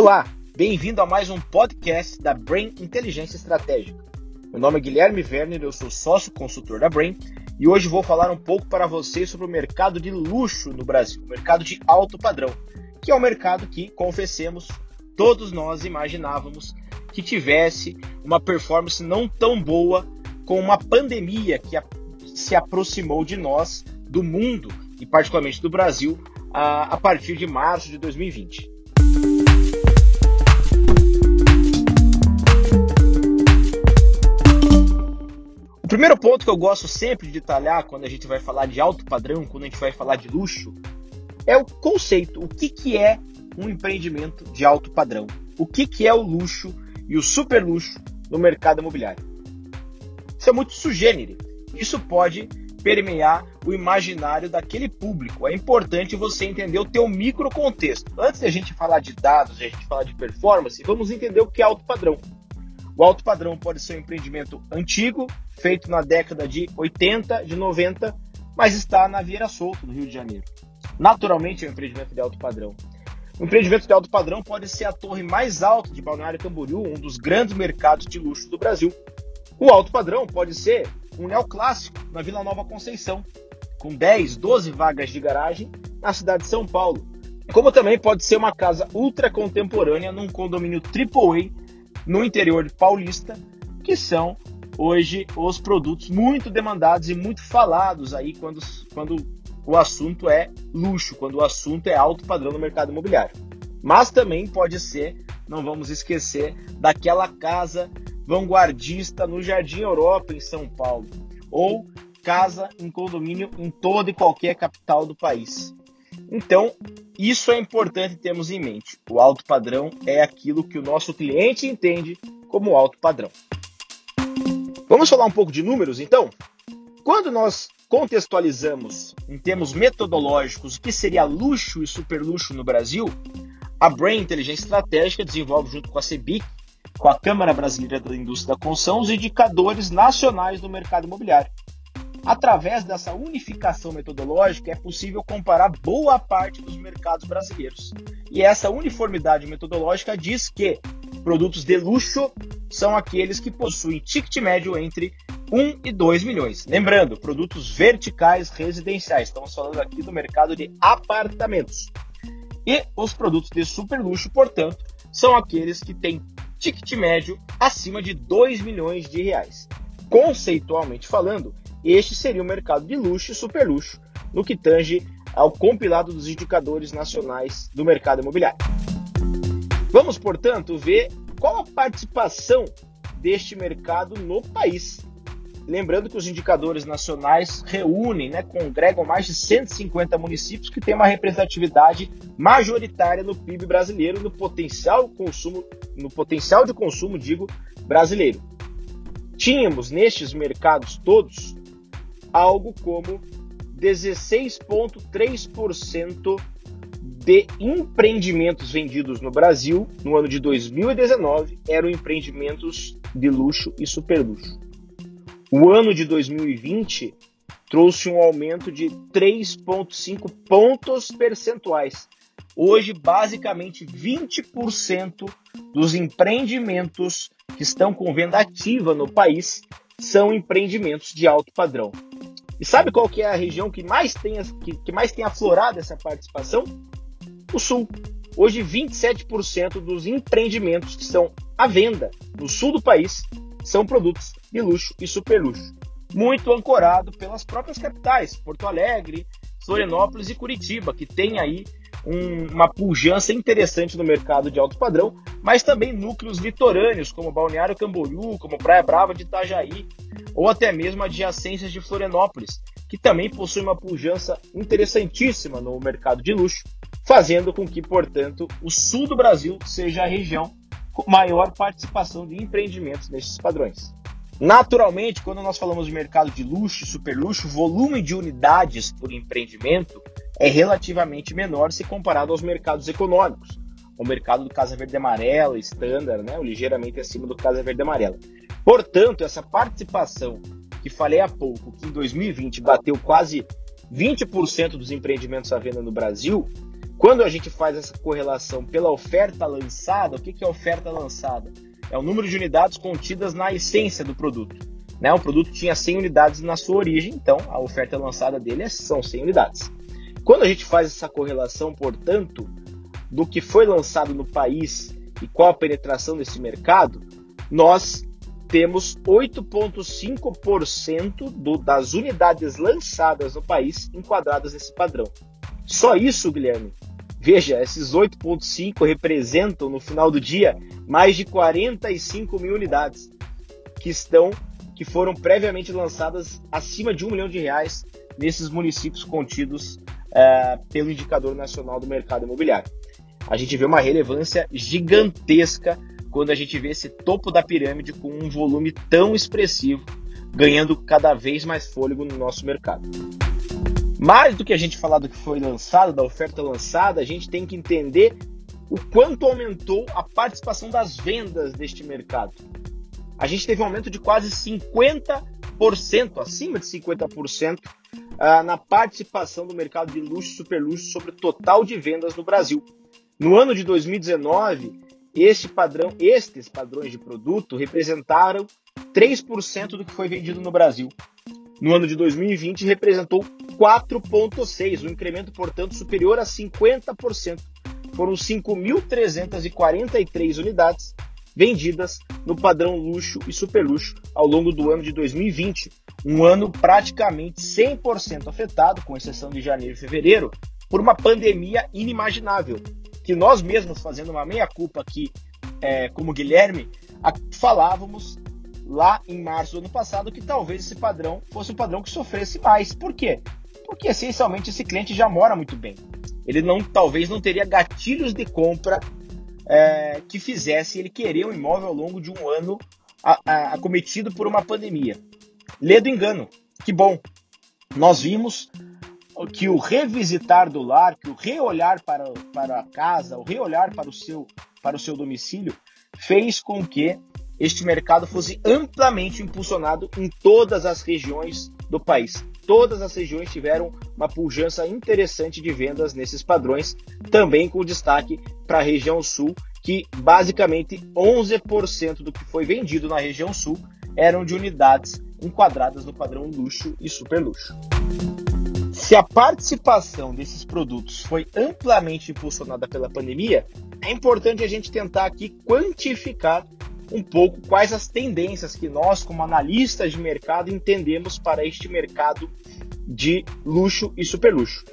Olá, bem-vindo a mais um podcast da Brain Inteligência Estratégica. Meu nome é Guilherme Werner, eu sou sócio consultor da Brain e hoje vou falar um pouco para vocês sobre o mercado de luxo no Brasil, o mercado de alto padrão, que é um mercado que, confessemos, todos nós imaginávamos que tivesse uma performance não tão boa com uma pandemia que se aproximou de nós, do mundo e particularmente do Brasil, a, partir de março de 2020. O primeiro ponto que eu gosto sempre de detalhar quando a gente vai falar de alto padrão, quando a gente vai falar de luxo, é o conceito. O que, que é um empreendimento de alto padrão? O que, que é o luxo e o super luxo no mercado imobiliário? Isso é muito sugênere. Isso pode permear o imaginário daquele público. É importante você entender o teu microcontexto. Antes da gente falar de dados, a gente falar de performance, vamos entender o que é alto padrão. O alto padrão pode ser um empreendimento antigo, feito na década de 80, de 90, mas está na Vieira Solto, no Rio de Janeiro. Naturalmente é um empreendimento de alto padrão. O empreendimento de alto padrão pode ser a torre mais alta de Balneário Camboriú, um dos grandes mercados de luxo do Brasil. O alto padrão pode ser um neoclássico na Vila Nova Conceição, com 10, 12 vagas de garagem na cidade de São Paulo. Como também pode ser uma casa ultra contemporânea num condomínio AAA no interior de Paulista, que são hoje os produtos muito demandados e muito falados aí quando, quando o assunto é luxo, quando o assunto é alto padrão no mercado imobiliário. Mas também pode ser, não vamos esquecer, daquela casa vanguardista no Jardim Europa, em São Paulo, ou casa em condomínio em toda e qualquer capital do país. Então, isso é importante termos em mente. O alto padrão é aquilo que o nosso cliente entende como alto padrão. Vamos falar um pouco de números então? Quando nós contextualizamos em termos metodológicos o que seria luxo e superluxo no Brasil, a Brain Inteligência Estratégica desenvolve junto com a CEBIC, com a Câmara Brasileira da Indústria da Construção, os indicadores nacionais do mercado imobiliário. Através dessa unificação metodológica, é possível comparar boa parte dos mercados brasileiros. E essa uniformidade metodológica diz que produtos de luxo são aqueles que possuem ticket médio entre 1 e 2 milhões. Lembrando, produtos verticais residenciais. Estamos falando aqui do mercado de apartamentos. E os produtos de super luxo, portanto, são aqueles que têm ticket médio acima de 2 milhões de reais. Conceitualmente falando, este seria o mercado de luxo e superluxo, no que tange ao compilado dos indicadores nacionais do mercado imobiliário. Vamos, portanto, ver qual a participação deste mercado no país. Lembrando que os indicadores nacionais reúnem, né, congregam mais de 150 municípios que têm uma representatividade majoritária no PIB brasileiro, no potencial consumo, no potencial de consumo, digo, brasileiro. Tínhamos nestes mercados todos algo como 16,3% de empreendimentos vendidos no Brasil no ano de 2019 eram empreendimentos de luxo e superluxo. O ano de 2020 trouxe um aumento de 3,5 pontos percentuais. Hoje, basicamente, 20% dos empreendimentos que estão com venda ativa no país são empreendimentos de alto padrão. E sabe qual que é a região que mais tem, que, que mais tem aflorado essa participação? O Sul. Hoje, 27% dos empreendimentos que estão à venda no sul do país são produtos de luxo e superluxo. Muito ancorado pelas próprias capitais, Porto Alegre, Florianópolis e Curitiba, que tem aí um, uma pujança interessante no mercado de alto padrão, mas também núcleos litorâneos, como Balneário Camboriú, como Praia Brava de Itajaí, ou até mesmo adjacências de Florianópolis, que também possui uma pujança interessantíssima no mercado de luxo, fazendo com que, portanto, o sul do Brasil seja a região com maior participação de empreendimentos nesses padrões. Naturalmente, quando nós falamos de mercado de luxo e superluxo, o volume de unidades por empreendimento é relativamente menor se comparado aos mercados econômicos. O mercado do Casa Verde Amarela, Standard, né, ligeiramente acima do Casa Verde Amarela. Portanto, essa participação que falei há pouco, que em 2020 bateu quase 20% dos empreendimentos à venda no Brasil, Quando a gente faz essa correlação pela oferta lançada, o que é oferta lançada? É o número de unidades contidas na essência do produto. Né? O produto tinha 100 unidades na sua origem, então a oferta lançada dele é, são 100 unidades. Quando a gente faz essa correlação, portanto, do que foi lançado no país e qual a penetração desse mercado, nós temos 8,5% das unidades lançadas no país enquadradas nesse padrão. Só isso, Guilherme. Veja, esses 8,5 representam no final do dia mais de 45 mil unidades que estão, que foram previamente lançadas acima de um milhão de reais nesses municípios contidos é, pelo Indicador Nacional do Mercado Imobiliário. A gente vê uma relevância gigantesca quando a gente vê esse topo da pirâmide com um volume tão expressivo, ganhando cada vez mais fôlego no nosso mercado. Mais do que a gente falar do que foi lançado, da oferta lançada, a gente tem que entender o quanto aumentou a participação das vendas deste mercado. A gente teve um aumento de quase 50%, acima de 50%, ah, na participação do mercado de luxo e superluxo sobre o total de vendas no Brasil. No ano de 2019, este padrão, estes padrões de produto representaram 3% do que foi vendido no Brasil. No ano de 2020, representou 4,6%, um incremento, portanto, superior a 50%. Foram 5.343 unidades vendidas no padrão luxo e superluxo ao longo do ano de 2020, um ano praticamente 100% afetado, com exceção de janeiro e fevereiro, por uma pandemia inimaginável, que nós mesmos, fazendo uma meia-culpa aqui, é, como Guilherme, falávamos lá em março do ano passado que talvez esse padrão fosse um padrão que sofresse mais. Por quê? Porque essencialmente esse cliente já mora muito bem. Ele não, talvez não teria gatilhos de compra é, que fizesse ele querer um imóvel ao longo de um ano acometido por uma pandemia. Lê do engano. Que bom. Nós vimos que o revisitar do lar, que o reolhar para, para a casa, o reolhar para o seu, para o seu domicílio, fez com que este mercado fosse amplamente impulsionado em todas as regiões do país. Todas as regiões tiveram uma pujança interessante de vendas nesses padrões, também com destaque para a região sul, que basicamente 11% do que foi vendido na região sul eram de unidades enquadradas no padrão luxo e super luxo. Se a participação desses produtos foi amplamente impulsionada pela pandemia, é importante a gente tentar aqui quantificar um pouco quais as tendências que nós, como analistas de mercado, entendemos para este mercado de luxo e superluxo.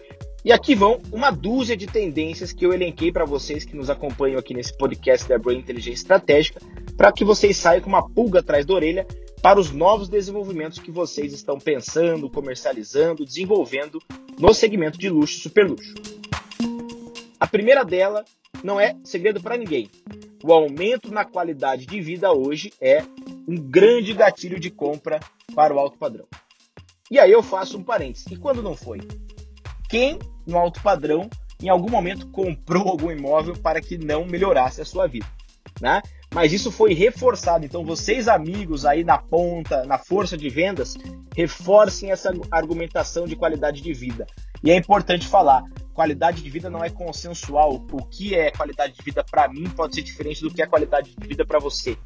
E aqui vão uma dúzia de tendências que eu elenquei para vocês que nos acompanham aqui nesse podcast da Brain Inteligência Estratégica, para que vocês saiam com uma pulga atrás da orelha para os novos desenvolvimentos que vocês estão pensando, comercializando, desenvolvendo no segmento de luxo e superluxo. A primeira dela não é segredo para ninguém. O aumento na qualidade de vida hoje é um grande gatilho de compra para o alto padrão. E aí eu faço um parênteses. E quando não foi? Quem no alto padrão em algum momento comprou algum imóvel para que não melhorasse a sua vida, né? Mas isso foi reforçado. Então vocês amigos aí na ponta, na força de vendas, reforcem essa argumentação de qualidade de vida. E é importante falar, qualidade de vida não é consensual. O que é qualidade de vida para mim pode ser diferente do que é qualidade de vida para você.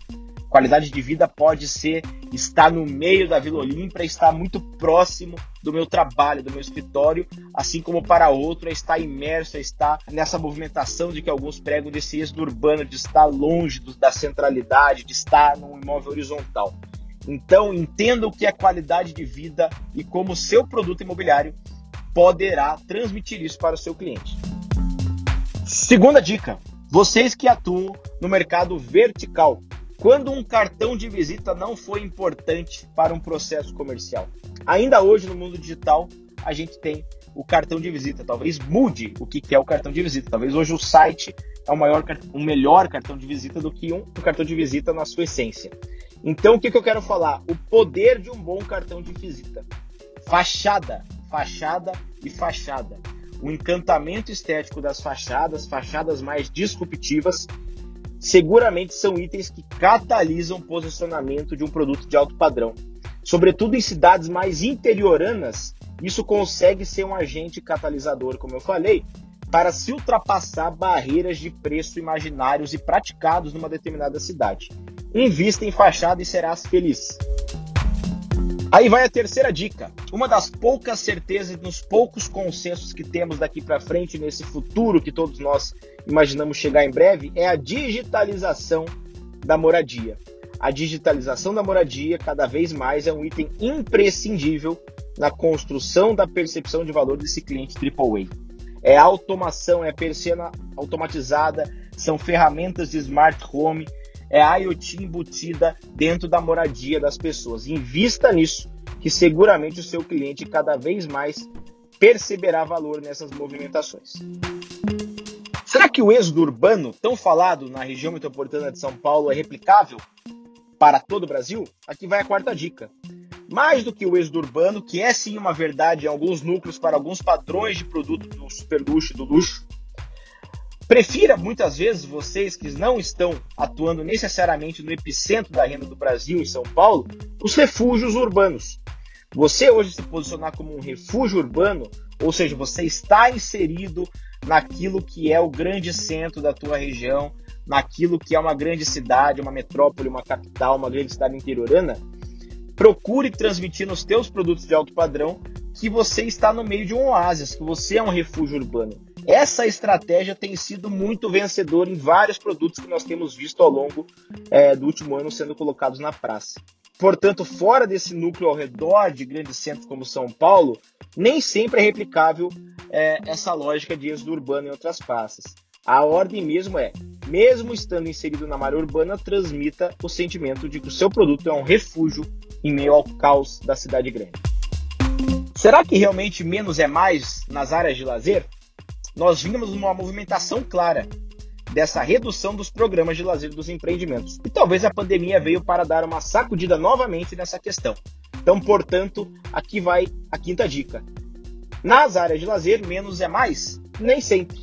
Qualidade de vida pode ser estar no meio da Vila Olímpia, estar muito próximo do meu trabalho, do meu escritório, assim como para outro é estar imerso, é estar nessa movimentação de que alguns pregam desse êxodo urbano, de estar longe do, da centralidade, de estar num imóvel horizontal. Então, entenda o que é qualidade de vida e como seu produto imobiliário poderá transmitir isso para o seu cliente. Segunda dica: vocês que atuam no mercado vertical, quando um cartão de visita não foi importante para um processo comercial. Ainda hoje no mundo digital, a gente tem o cartão de visita. Talvez mude o que é o cartão de visita. Talvez hoje o site é o maior, um melhor cartão de visita do que um, um cartão de visita na sua essência. Então, o que, que eu quero falar? O poder de um bom cartão de visita. Fachada fachada e fachada. O encantamento estético das fachadas, fachadas mais disruptivas, seguramente são itens que catalisam o posicionamento de um produto de alto padrão. Sobretudo em cidades mais interioranas, isso consegue ser um agente catalisador, como eu falei, para se ultrapassar barreiras de preço imaginários e praticados numa determinada cidade. Invista em fachada e serás feliz. Aí vai a terceira dica. Uma das poucas certezas, nos poucos consensos que temos daqui para frente nesse futuro que todos nós imaginamos chegar em breve é a digitalização da moradia. A digitalização da moradia cada vez mais é um item imprescindível na construção da percepção de valor desse cliente AAA. É automação, é persiana automatizada, são ferramentas de smart home, é IoT embutida dentro da moradia das pessoas. Invista nisso, que seguramente o seu cliente cada vez mais perceberá valor nessas movimentações. Será que o êxodo urbano, tão falado na região metropolitana de São Paulo, é replicável para todo o Brasil? Aqui vai a quarta dica mais do que o êxodo urbano, que é sim uma verdade em alguns núcleos para alguns padrões de produto do super luxo e do luxo. Prefira muitas vezes vocês que não estão atuando necessariamente no epicentro da renda do Brasil, em São Paulo, os refúgios urbanos. Você hoje se posicionar como um refúgio urbano, ou seja, você está inserido naquilo que é o grande centro da tua região, naquilo que é uma grande cidade, uma metrópole, uma capital, uma grande cidade interiorana, procure transmitir nos teus produtos de alto padrão que você está no meio de um oásis, que você é um refúgio urbano. Essa estratégia tem sido muito vencedora em vários produtos que nós temos visto ao longo é, do último ano sendo colocados na praça. Portanto, fora desse núcleo ao redor de grandes centros como São Paulo, nem sempre é replicável é, essa lógica de êxodo urbano em outras praças. A ordem mesmo é, mesmo estando inserido na área urbana, transmita o sentimento de que o seu produto é um refúgio em meio ao caos da cidade grande. Será que realmente menos é mais nas áreas de lazer? Nós vimos uma movimentação clara dessa redução dos programas de lazer dos empreendimentos. E talvez a pandemia veio para dar uma sacudida novamente nessa questão. Então, portanto, aqui vai a quinta dica. Nas áreas de lazer, menos é mais? Nem sempre.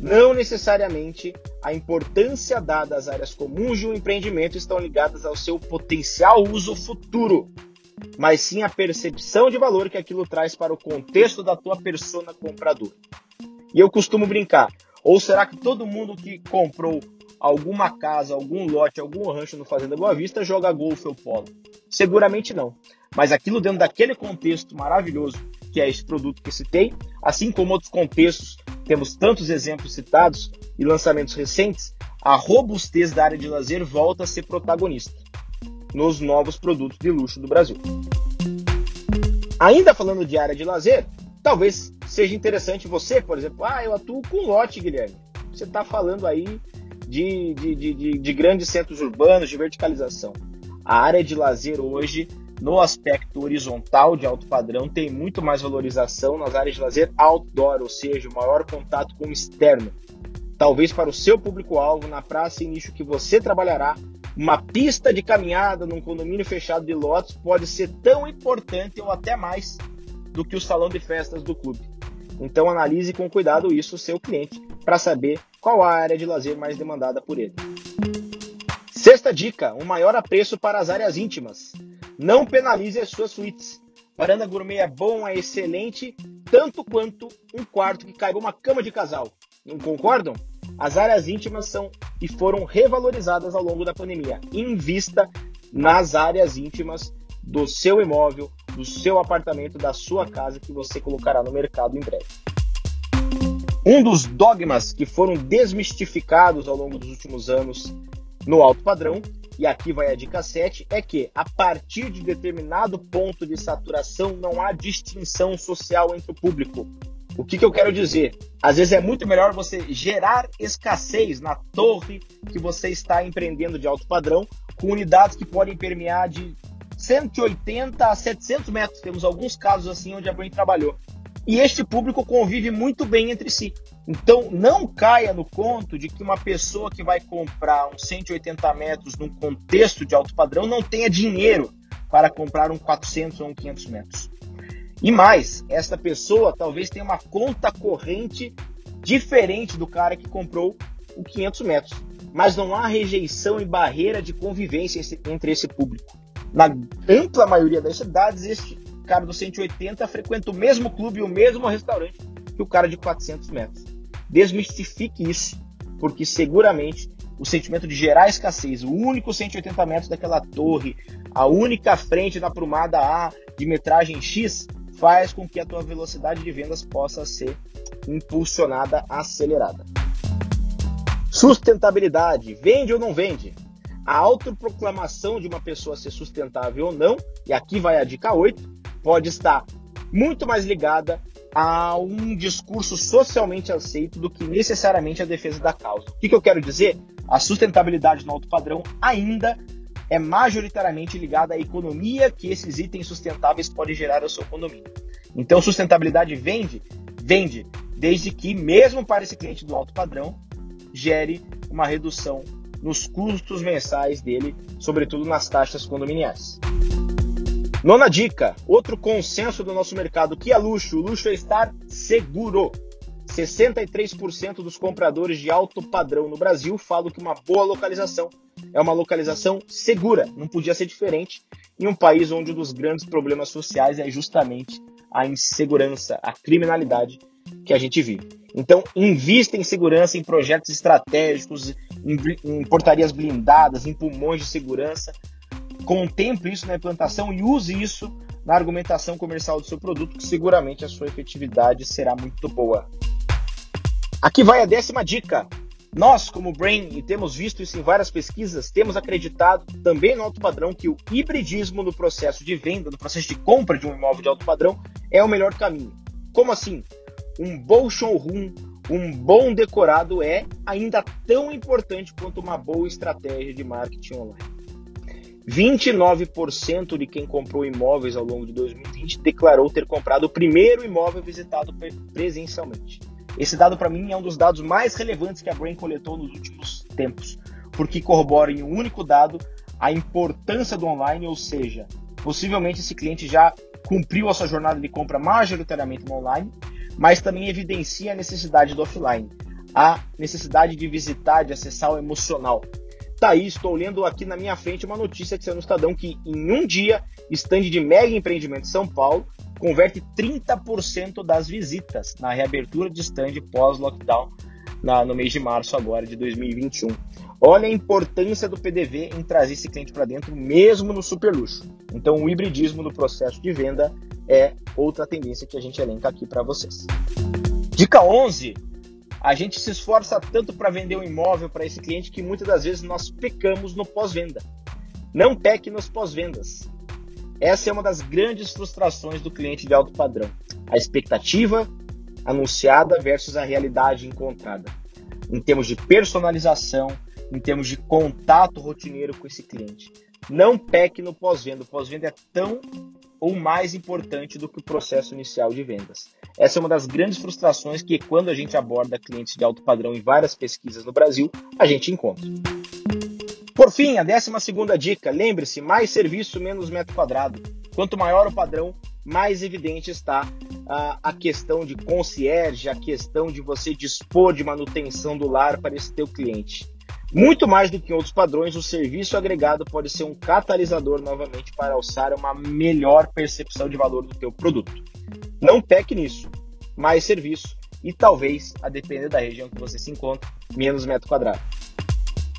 Não necessariamente a importância dada às áreas comuns de um empreendimento estão ligadas ao seu potencial uso futuro, mas sim a percepção de valor que aquilo traz para o contexto da tua persona compradora. E eu costumo brincar, ou será que todo mundo que comprou alguma casa, algum lote, algum rancho no Fazenda Boa Vista joga golfe ou polo? Seguramente não. Mas aquilo dentro daquele contexto maravilhoso que é esse produto que citei, assim como outros contextos temos tantos exemplos citados e lançamentos recentes, a robustez da área de lazer volta a ser protagonista nos novos produtos de luxo do Brasil. Ainda falando de área de lazer, talvez seja interessante você, por exemplo, ah, eu atuo com lote, Guilherme. Você está falando aí de, de, de, de grandes centros urbanos, de verticalização. A área de lazer hoje no aspecto horizontal de alto padrão tem muito mais valorização nas áreas de lazer outdoor, ou seja, o maior contato com o externo. Talvez para o seu público-alvo, na praça e nicho que você trabalhará, uma pista de caminhada num condomínio fechado de lotes pode ser tão importante ou até mais do que o salão de festas do clube. Então analise com cuidado isso o seu cliente para saber qual a área de lazer mais demandada por ele. Sexta dica: um maior apreço para as áreas íntimas. Não penalize as suas suítes. Varanda gourmet é bom, é excelente, tanto quanto um quarto que caiba uma cama de casal. Não concordam? As áreas íntimas são e foram revalorizadas ao longo da pandemia. Invista nas áreas íntimas do seu imóvel, do seu apartamento, da sua casa que você colocará no mercado em breve. Um dos dogmas que foram desmistificados ao longo dos últimos anos no alto padrão e aqui vai a dica 7, é que a partir de determinado ponto de saturação não há distinção social entre o público. O que, que, eu quero dizer? Às vezes é muito melhor você gerar escassez na torre que você está empreendendo de alto padrão, com unidades que podem permear de 180 a 700 metros. Temos alguns casos assim onde a Brain trabalhou e este público convive muito bem entre si. Então, não caia no conto de que uma pessoa que vai comprar uns 180 metros num contexto de alto padrão não tenha dinheiro para comprar um 400 ou um 500 metros. E mais, esta pessoa talvez tenha uma conta corrente diferente do cara que comprou o 500 metros. Mas não há rejeição e barreira de convivência entre esse público. Na ampla maioria das cidades, este cara do 180 frequenta o mesmo clube e o mesmo restaurante que o cara de 400 metros. Desmistifique isso, porque seguramente o sentimento de gerar escassez, o único 180 metros daquela torre, a única frente na prumada A de metragem X, faz com que a tua velocidade de vendas possa ser impulsionada, acelerada. Sustentabilidade, vende ou não vende? A autoproclamação de uma pessoa ser sustentável ou não, e aqui vai a dica 8, pode estar muito mais ligada a um discurso socialmente aceito do que necessariamente a defesa da causa. O que, que eu quero dizer? A sustentabilidade no alto padrão ainda é majoritariamente ligada à economia que esses itens sustentáveis podem gerar ao seu condomínio. Então, sustentabilidade vende? Vende, desde que, mesmo para esse cliente do alto padrão, gere uma redução nos custos mensais dele, sobretudo nas taxas condominiais. Nona dica, outro consenso do nosso mercado que é luxo, o luxo é estar seguro. 63% dos compradores de alto padrão no Brasil falam que uma boa localização é uma localização segura. Não podia ser diferente em um país onde um dos grandes problemas sociais é justamente a insegurança, a criminalidade que a gente vive. Então, invista em segurança, em projetos estratégicos, em, em portarias blindadas, em pulmões de segurança, contemple isso na implantação e use isso na argumentação comercial do seu produto, que seguramente a sua efetividade será muito boa. Aqui vai a décima dica. Nós, como Brain, e temos visto isso em várias pesquisas, temos acreditado também no alto padrão que o hibridismo no processo de venda, no processo de compra de um imóvel de alto padrão, é o melhor caminho. Como assim? Um bom showroom, um bom decorado é ainda tão importante quanto uma boa estratégia de marketing online. 29% de quem comprou imóveis ao longo de 2020 declarou ter comprado o primeiro imóvel visitado presencialmente. Esse dado, para mim, é um dos dados mais relevantes que a Brain coletou nos últimos tempos, porque corrobora em um único dado a importância do online, ou seja, possivelmente esse cliente já cumpriu a sua jornada de compra majoritariamente no online, mas também evidencia a necessidade do offline, a necessidade de visitar, de acessar o emocional, Tá aí, estou lendo aqui na minha frente uma notícia que saiu no Estadão que em um dia, estande de mega empreendimento de São Paulo converte 30% das visitas na reabertura de stand pós-lockdown no mês de março agora de 2021. Olha a importância do PDV em trazer esse cliente para dentro, mesmo no super luxo. Então, o hibridismo no processo de venda é outra tendência que a gente elenca aqui para vocês. Dica 11 a gente se esforça tanto para vender um imóvel para esse cliente que muitas das vezes nós pecamos no pós-venda. Não peque nos pós-vendas. Essa é uma das grandes frustrações do cliente de alto padrão. A expectativa anunciada versus a realidade encontrada. Em termos de personalização, em termos de contato rotineiro com esse cliente. Não peque no pós-venda. O pós-venda é tão ou mais importante do que o processo inicial de vendas. Essa é uma das grandes frustrações que, quando a gente aborda clientes de alto padrão em várias pesquisas no Brasil, a gente encontra. Por fim, a décima segunda dica, lembre-se, mais serviço, menos metro quadrado. Quanto maior o padrão, mais evidente está a, a questão de concierge, a questão de você dispor de manutenção do lar para esse teu cliente. Muito mais do que em outros padrões, o serviço agregado pode ser um catalisador novamente para alçar uma melhor percepção de valor do teu produto. Não peque nisso. Mais serviço e talvez, a depender da região que você se encontra, menos metro quadrado.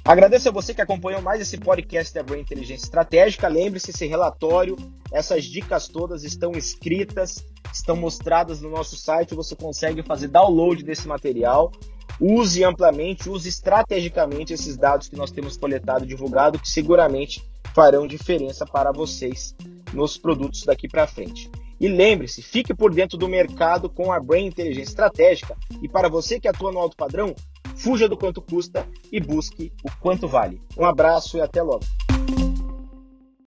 Agradeço a você que acompanhou mais esse podcast da Brain Inteligência Estratégica. Lembre-se, esse relatório, essas dicas todas estão escritas, estão mostradas no nosso site. Você consegue fazer download desse material use amplamente, use estrategicamente esses dados que nós temos coletado e divulgado, que seguramente farão diferença para vocês nos produtos daqui para frente. E lembre-se, fique por dentro do mercado com a Brain Inteligência Estratégica e para você que atua no alto padrão, fuja do quanto custa e busque o quanto vale. Um abraço e até logo.